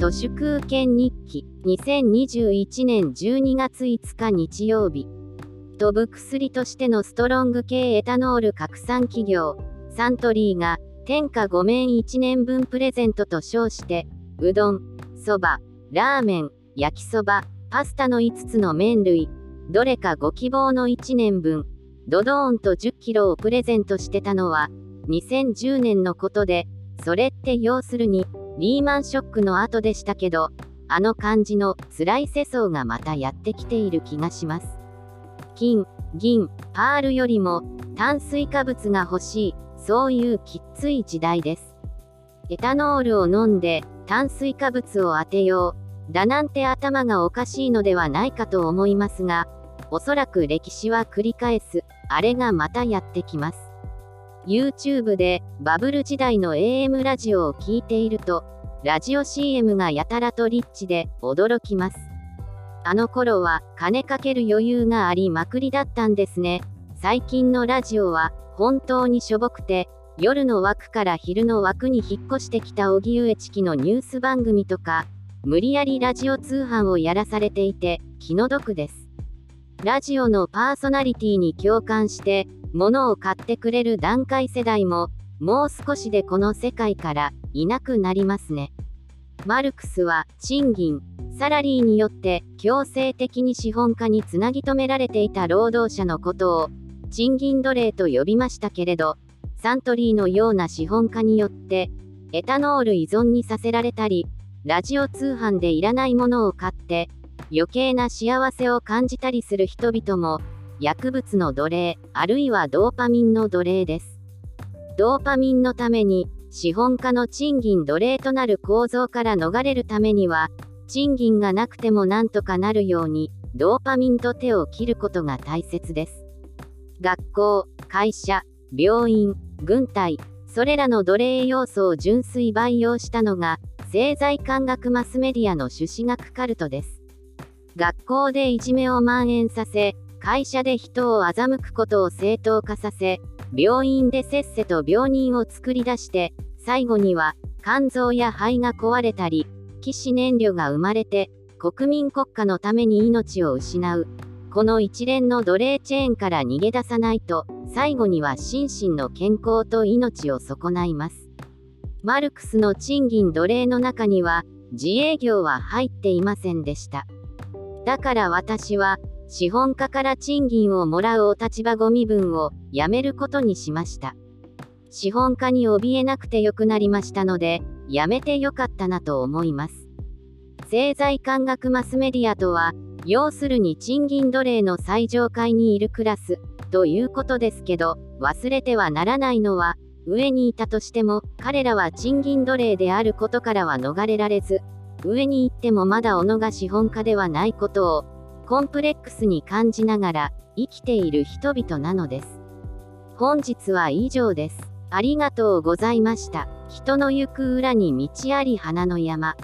都市空権日記2021年12月5日日曜日。飛ぶ薬としてのストロング系エタノール拡散企業サントリーが天下5面1年分プレゼントと称してうどんそばラーメン焼きそばパスタの5つの麺類どれかご希望の1年分ドドーンと10キロをプレゼントしてたのは2010年のことでそれって要するにリーマンショックの後でしたけどあの感じの辛い世相がまたやってきている気がします金、銀、パールよりも炭水化物が欲しい、そういうきっつい時代です。エタノールを飲んで炭水化物を当てよう、だなんて頭がおかしいのではないかと思いますが、おそらく歴史は繰り返す、あれがまたやってきます。YouTube でバブル時代の AM ラジオを聴いていると、ラジオ CM がやたらとリッチで驚きます。あの頃は金かける余裕がありまくりだったんですね。最近のラジオは本当にしょぼくて、夜の枠から昼の枠に引っ越してきた荻上チキのニュース番組とか、無理やりラジオ通販をやらされていて、気の毒です。ラジオのパーソナリティに共感して、物を買ってくれる段階世代も、もう少しでこの世界からいなくなりますね。マルクスは賃金、サラリーによって強制的に資本家につなぎ止められていた労働者のことを賃金奴隷と呼びましたけれどサントリーのような資本家によってエタノール依存にさせられたりラジオ通販でいらないものを買って余計な幸せを感じたりする人々も薬物の奴隷あるいはドーパミンの奴隷ですドーパミンのために資本家の賃金奴隷となる構造から逃れるためには賃金がなくてもなんとかなるように、ドーパミンと手を切ることが大切です。学校、会社、病院、軍隊、それらの奴隷要素を純粋培養したのが、政財官学マスメディアの朱子学カルトです。学校でいじめを蔓延させ、会社で人を欺くことを正当化させ、病院でせっせと病人を作り出して、最後には肝臓や肺が壊れたり、起死燃料が生まれて、国民国家のために命を失う。この一連の奴隷チェーンから逃げ出さないと、最後には心身の健康と命を損ないます。マルクスの賃金奴隷の中には、自営業は入っていませんでした。だから私は、資本家から賃金をもらうお立場ご身分をやめることにしました。資本家に怯えなくてよくなりましたので、やめてよかったなと思います。政財官学マスメディアとは、要するに賃金奴隷の最上階にいるクラス、ということですけど、忘れてはならないのは、上にいたとしても、彼らは賃金奴隷であることからは逃れられず、上に行ってもまだ己が資本家ではないことを、コンプレックスに感じながら、生きている人々なのです。本日は以上です。ありがとうございました。人の行く裏に道あり花の山。